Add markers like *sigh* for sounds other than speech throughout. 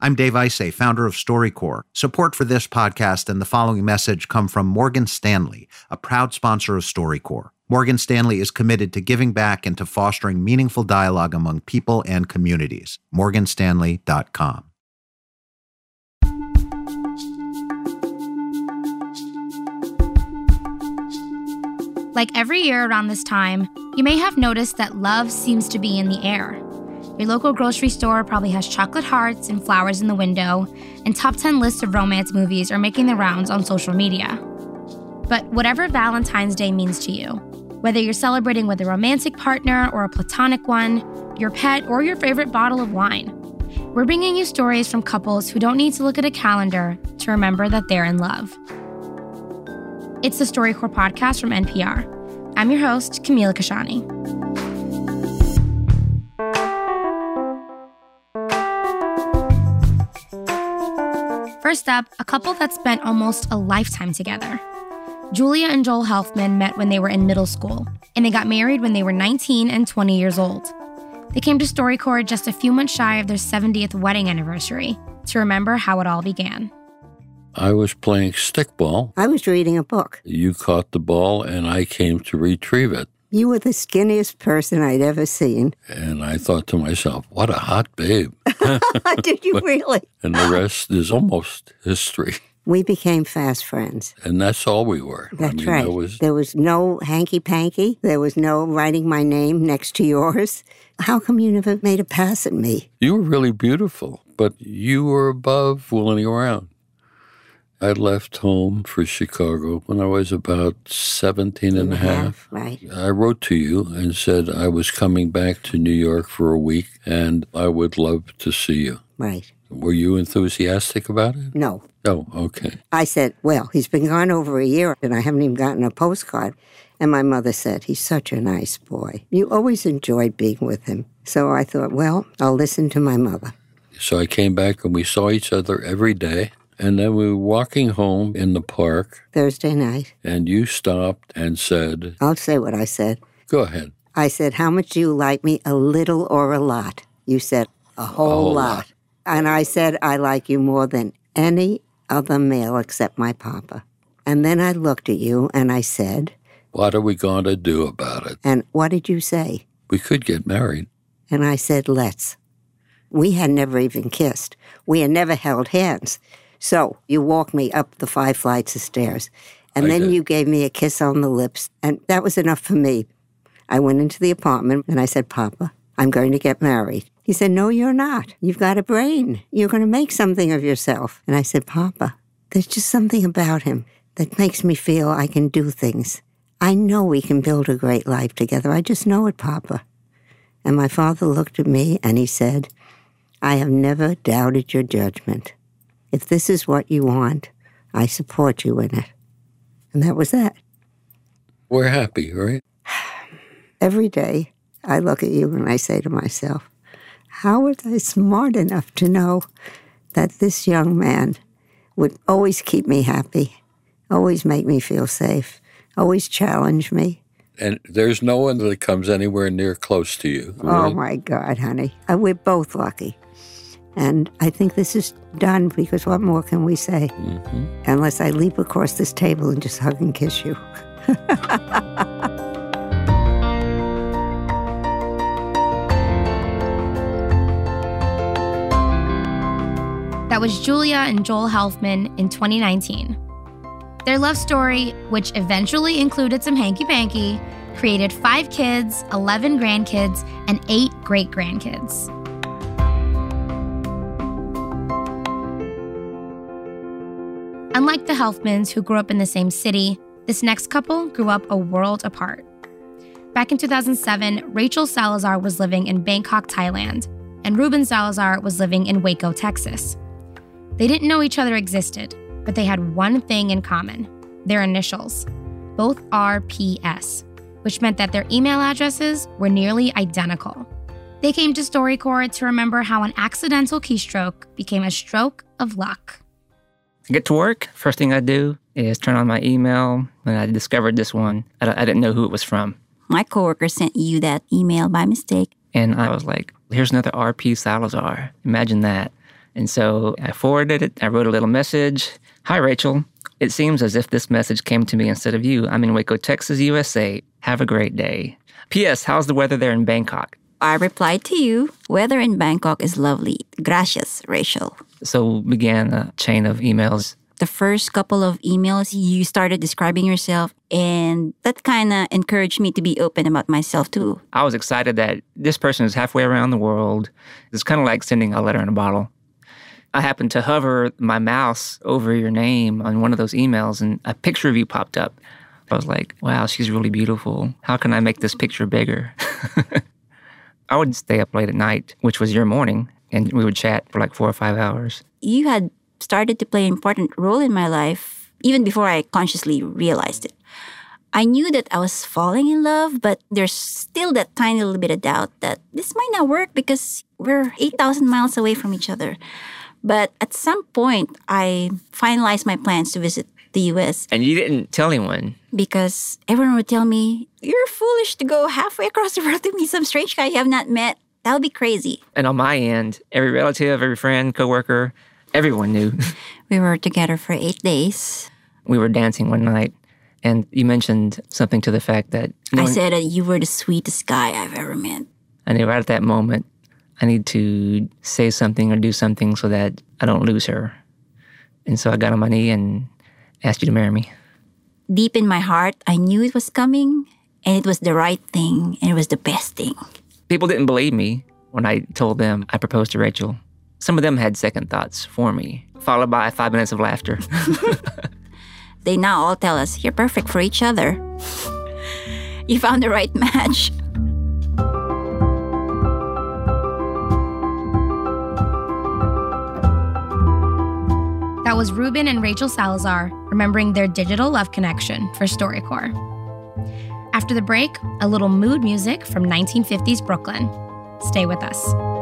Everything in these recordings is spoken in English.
I'm Dave Isay, founder of StoryCorps. Support for this podcast and the following message come from Morgan Stanley, a proud sponsor of StoryCorps. Morgan Stanley is committed to giving back and to fostering meaningful dialogue among people and communities. morganstanley.com. Like every year around this time, you may have noticed that love seems to be in the air. Your local grocery store probably has chocolate hearts and flowers in the window, and top 10 lists of romance movies are making the rounds on social media. But whatever Valentine's Day means to you, whether you're celebrating with a romantic partner or a platonic one, your pet, or your favorite bottle of wine, we're bringing you stories from couples who don't need to look at a calendar to remember that they're in love. It's the StoryCorps podcast from NPR. I'm your host, Camila Kashani. First up, a couple that spent almost a lifetime together. Julia and Joel Helfman met when they were in middle school, and they got married when they were 19 and 20 years old. They came to StoryCorps just a few months shy of their 70th wedding anniversary to remember how it all began. I was playing stickball. I was reading a book. You caught the ball, and I came to retrieve it. You were the skinniest person I'd ever seen. And I thought to myself, what a hot babe. *laughs* Did you really? and the rest is almost history. We became fast friends. And that's all we were. That's I mean, right. There was, there was no hanky panky. There was no writing my name next to yours. How come you never made a pass at me? you were really beautiful, but you were above fooling around. I left home for Chicago when I was about 17 and a half. Right. I wrote to you and said I was coming back to New York for a week and I would love to see you. Right. Were you enthusiastic about it? No. Oh, okay. I said, Well, he's been gone over a year and I haven't even gotten a postcard. And my mother said, He's such a nice boy. You always enjoyed being with him. So I thought, Well, I'll listen to my mother. So I came back and we saw each other every day. And then we were walking home in the park Thursday night, and you stopped and said, I'll say what I said. Go ahead. I said, How much do you like me, a little or a lot? You said, A whole, whole lot. lot. And I said, I like you more than any other male except my papa. And then I looked at you and I said, What are we going to do about it? And what did you say? We could get married. And I said, Let's. We had never even kissed, we had never held hands. So you walked me up the five flights of stairs. And I then did. you gave me a kiss on the lips. And that was enough for me. I went into the apartment and I said, Papa, I'm going to get married. He said, No, you're not. You've got a brain. You're going to make something of yourself. And I said, Papa, there's just something about him that makes me feel I can do things. I know we can build a great life together. I just know it, Papa. And my father looked at me and he said, I have never doubted your judgment. If this is what you want, I support you in it. And that was that. We're happy, right? *sighs* Every day I look at you and I say to myself, how was I smart enough to know that this young man would always keep me happy, always make me feel safe, always challenge me? And there's no one that comes anywhere near close to you. Oh my God, honey. Uh, We're both lucky. And I think this is done because what more can we say? Mm-hmm. Unless I leap across this table and just hug and kiss you. *laughs* That was Julia and Joel Helfman in 2019. Their love story, which eventually included some hanky panky, created five kids, 11 grandkids, and eight great grandkids. Unlike the Helfmans, who grew up in the same city, this next couple grew up a world apart. Back in 2007, Rachel Salazar was living in Bangkok, Thailand, and Ruben Salazar was living in Waco, Texas. They didn't know each other existed, but they had one thing in common their initials, both RPS, which meant that their email addresses were nearly identical. They came to StoryCorps to remember how an accidental keystroke became a stroke of luck. I get to work. First thing I do is turn on my email, and I discovered this one. I, I didn't know who it was from. My coworker sent you that email by mistake. And I was like, here's another RP Salazar. Imagine that. And so I forwarded it. I wrote a little message. Hi, Rachel. It seems as if this message came to me instead of you. I'm in Waco, Texas, USA. Have a great day. P.S. How's the weather there in Bangkok? I replied to you, weather in Bangkok is lovely. Gracias, Rachel. So began a chain of emails. The first couple of emails, you started describing yourself, and that kind of encouraged me to be open about myself too. I was excited that this person is halfway around the world. It's kind of like sending a letter in a bottle. I happened to hover my mouse over your name on one of those emails, and a picture of you popped up. I was like, wow, she's really beautiful. How can I make this picture bigger? *laughs* I would stay up late at night, which was your morning, and we would chat for like four or five hours. You had started to play an important role in my life even before I consciously realized it. I knew that I was falling in love, but there's still that tiny little bit of doubt that this might not work because we're 8,000 miles away from each other. But at some point, I finalized my plans to visit the US And you didn't tell anyone. because everyone would tell me, You're foolish to go halfway across the world to meet some strange guy you have not met. That would be crazy. And on my end, every relative, every friend, coworker, everyone knew. *laughs* We were together for eight days. we were dancing one night, and you mentioned something to the fact that I knowing- said that you were the sweetest guy I've ever met. I knew right at that moment I need to say something or do something so that I don't lose her. And so I got on my knee and asked you to marry me. Deep in my heart, I knew it was coming and it was the right thing and it was the best thing. People didn't believe me when I told them I proposed to Rachel. Some of them had second thoughts for me, followed by five minutes of laughter. *laughs* They now all tell us, You're perfect for each other. *laughs* you found the right match. That was Ruben and Rachel Salazar remembering their digital love connection for StoryCorps. After the break, a little mood music from 1950s Brooklyn. Stay with us.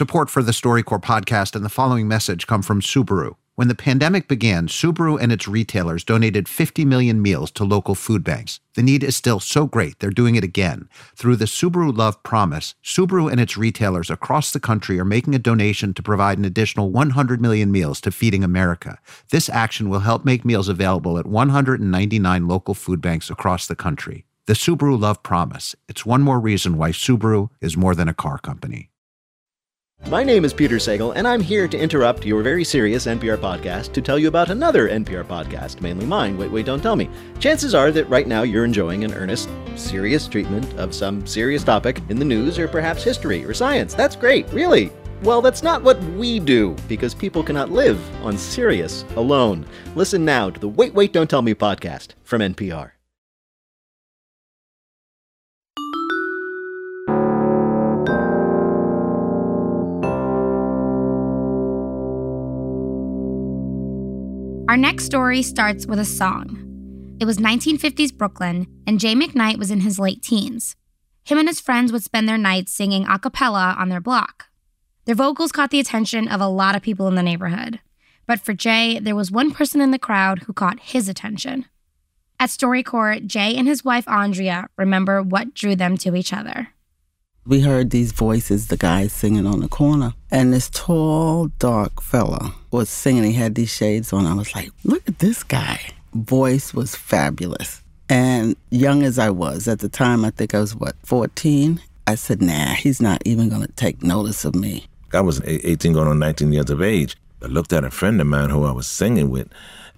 Support for the StoryCorps podcast and the following message come from Subaru. When the pandemic began, Subaru and its retailers donated 50 million meals to local food banks. The need is still so great, they're doing it again. Through the Subaru Love Promise, Subaru and its retailers across the country are making a donation to provide an additional 100 million meals to Feeding America. This action will help make meals available at 199 local food banks across the country. The Subaru Love Promise. It's one more reason why Subaru is more than a car company. My name is Peter Sagal, and I'm here to interrupt your very serious NPR podcast to tell you about another NPR podcast, mainly mine. Wait, wait, don't tell me. Chances are that right now you're enjoying an earnest, serious treatment of some serious topic in the news or perhaps history or science. That's great, really. Well, that's not what we do, because people cannot live on serious alone. Listen now to the Wait, Wait, Don't Tell Me podcast from NPR. Our next story starts with a song. It was 1950s Brooklyn, and Jay McKnight was in his late teens. Him and his friends would spend their nights singing a cappella on their block. Their vocals caught the attention of a lot of people in the neighborhood. But for Jay, there was one person in the crowd who caught his attention. At StoryCorps, Jay and his wife Andrea remember what drew them to each other. We heard these voices, the guys singing on the corner. And this tall, dark fella was singing. He had these shades on. I was like, look at this guy. Voice was fabulous. And young as I was, at the time, I think I was, what, 14? I said, nah, he's not even going to take notice of me. I was 18 going on 19 years of age. I looked at a friend of mine who I was singing with,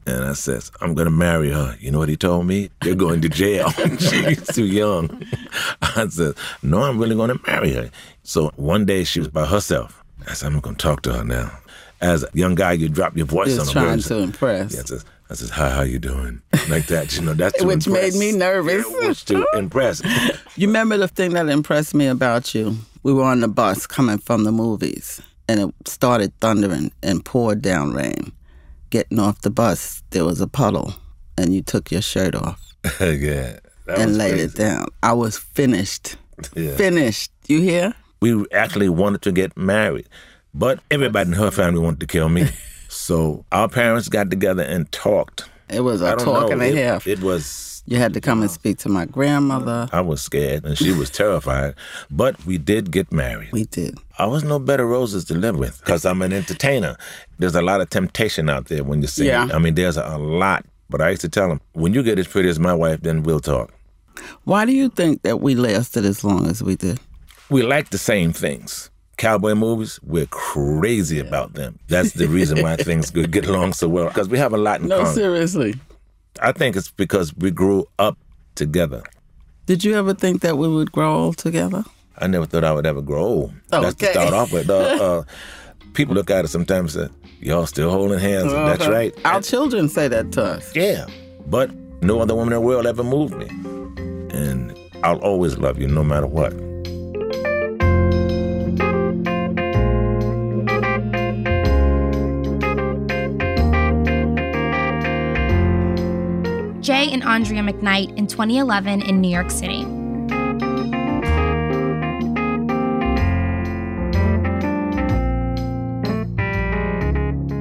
and I says, I'm going to marry her. You know what he told me? You're going to jail. *laughs* She's too young. *laughs* I said, No, I'm really going to marry her. So one day she was by herself. I said, I'm going to talk to her now. As a young guy, you drop your voice Just on the trying to impress. Yeah, I says, I says, hi, how you doing? Like that, you know, that's *laughs* Which impress. made me nervous. Yeah, which to *laughs* impress. *laughs* You remember the thing that impressed me about you? We were on the bus coming from the movies, and it started thundering and poured down rain. Getting off the bus, there was a puddle, and you took your shirt off yeah. that and laid crazy. it down. I was finished. Yeah. Finished. You hear? We actually wanted to get married, but everybody in her family wanted to kill me. *laughs* so our parents got together and talked. It was a talk know. and a half. It was. You had to come and speak to my grandmother. I was scared and she was terrified, but we did get married. We did. I was no better roses to live with because I'm an entertainer. There's a lot of temptation out there when you sing. Yeah. I mean, there's a lot. But I used to tell them, when you get as pretty as my wife, then we'll talk. Why do you think that we lasted as long as we did? We like the same things. Cowboy movies, we're crazy about them. That's the reason why *laughs* things could get along so well because we have a lot in No, common. No, seriously. I think it's because we grew up together. Did you ever think that we would grow old together? I never thought I would ever grow old. That's to start off with. Uh, uh, *laughs* people look at it sometimes and say, y'all still holding hands. and That's right. Our children say that to us. Yeah. But no other woman in the world ever moved me. And I'll always love you no matter what. Andrea McKnight in 2011 in New York City.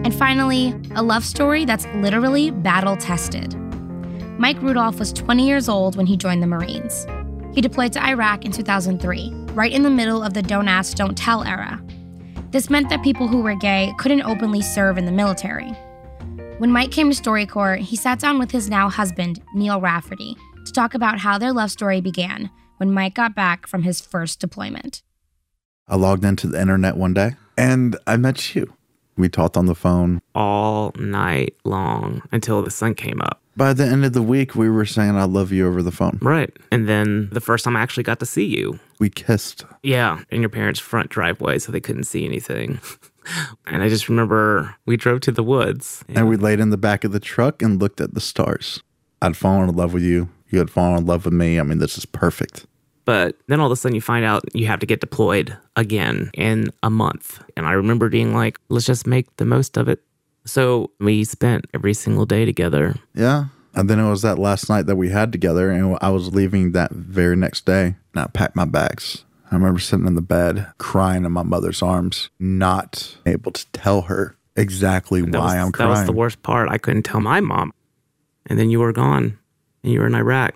And finally, a love story that's literally battle tested. Mike Rudolph was 20 years old when he joined the Marines. He deployed to Iraq in 2003, right in the middle of the Don't Ask, Don't Tell era. This meant that people who were gay couldn't openly serve in the military. When Mike came to StoryCorps, he sat down with his now husband, Neil Rafferty, to talk about how their love story began when Mike got back from his first deployment. I logged into the internet one day and I met you. We talked on the phone. all night long until the sun came up. By the end of the week, we were saying, I love you over the phone. Right. And then the first time I actually got to see you. We kissed. Yeah, in your parents' front driveway so they couldn't see anything. *laughs* and I just remember we drove to the woods. And we laid in the back of the truck and looked at the stars. I'd fallen in love with you. You had fallen in love with me. I mean, this is perfect. But then all of a sudden you find out you have to get deployed again in a month. And I remember being like, let's just make the most of it. So we spent every single day together. Yeah. And then it was that last night that we had together, and I was leaving that very next day. And I packed my bags. I remember sitting in the bed, crying in my mother's arms, not able to tell her exactly why was, I'm crying. that was the worst part. I couldn't tell my mom. And then you were gone and you were in Iraq.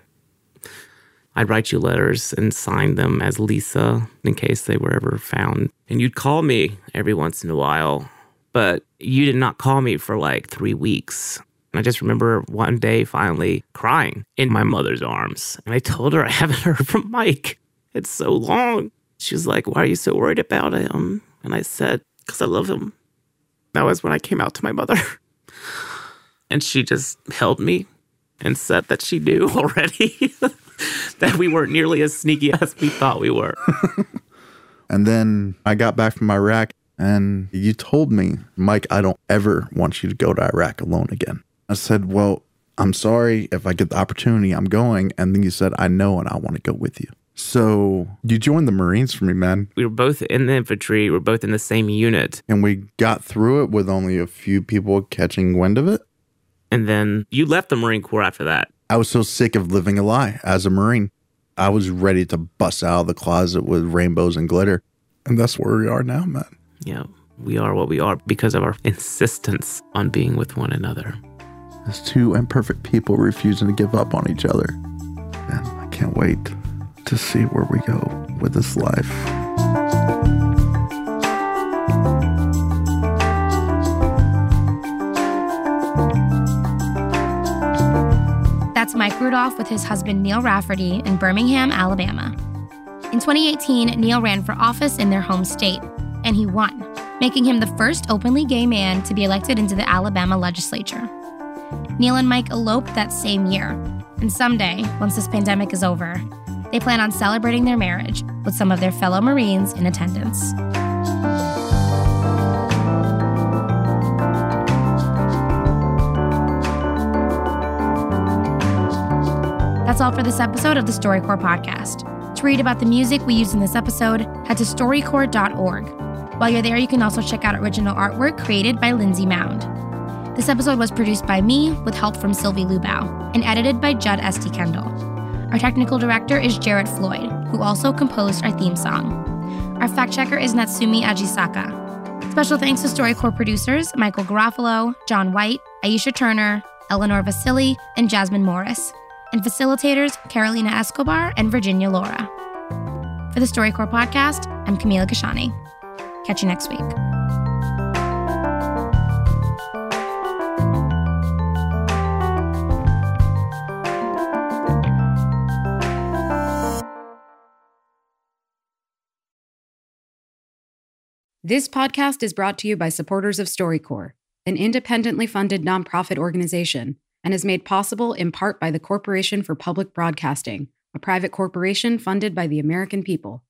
I'd write you letters and sign them as Lisa in case they were ever found. And you'd call me every once in a while, but you did not call me for like three weeks. And I just remember one day finally crying in my mother's arms. And I told her I *laughs* haven't heard from Mike. It's so long. She was like, Why are you so worried about him? And I said, Because I love him. That was when I came out to my mother. *laughs* And she just held me and said that she knew *laughs* already *laughs* that we weren't nearly as sneaky as we thought we were. And then I got back from Iraq and you told me, Mike, I don't ever want you to go to Iraq alone again. I said, Well, I'm sorry if I get the opportunity, I'm going. And then you said, I know and I want to go with you. So you joined the Marines for me, man. We were both in the infantry, we were both in the same unit. And we got through it with only a few people catching wind of it. And then you left the Marine Corps after that. I was so sick of living a lie as a Marine. I was ready to bust out of the closet with rainbows and glitter. And that's where we are now, man. Yeah, we are what we are because of our insistence on being with one another. As two imperfect people refusing to give up on each other. And I can't wait to see where we go with this life. That's Mike Rudolph with his husband Neil Rafferty in Birmingham, Alabama. In 2018, Neil ran for office in their home state, and he won, making him the first openly gay man to be elected into the Alabama legislature. Neil and Mike eloped that same year, and someday, once this pandemic is over, they plan on celebrating their marriage with some of their fellow Marines in attendance. That's all for this episode of the StoryCorps podcast. To read about the music we used in this episode, head to storycorps.org. While you're there, you can also check out original artwork created by Lindsay Mound. This episode was produced by me with help from Sylvie Lubau and edited by Jud Esty Kendall. Our technical director is Jarrett Floyd, who also composed our theme song. Our fact checker is Natsumi Ajisaka. Special thanks to StoryCorps producers Michael Garofalo, John White, Aisha Turner, Eleanor Vasili, and Jasmine Morris, and facilitators Carolina Escobar and Virginia Laura. For the StoryCorps podcast, I'm Camila Kashani. Catch you next week. This podcast is brought to you by supporters of StoryCorps, an independently funded nonprofit organization, and is made possible in part by the Corporation for Public Broadcasting, a private corporation funded by the American people.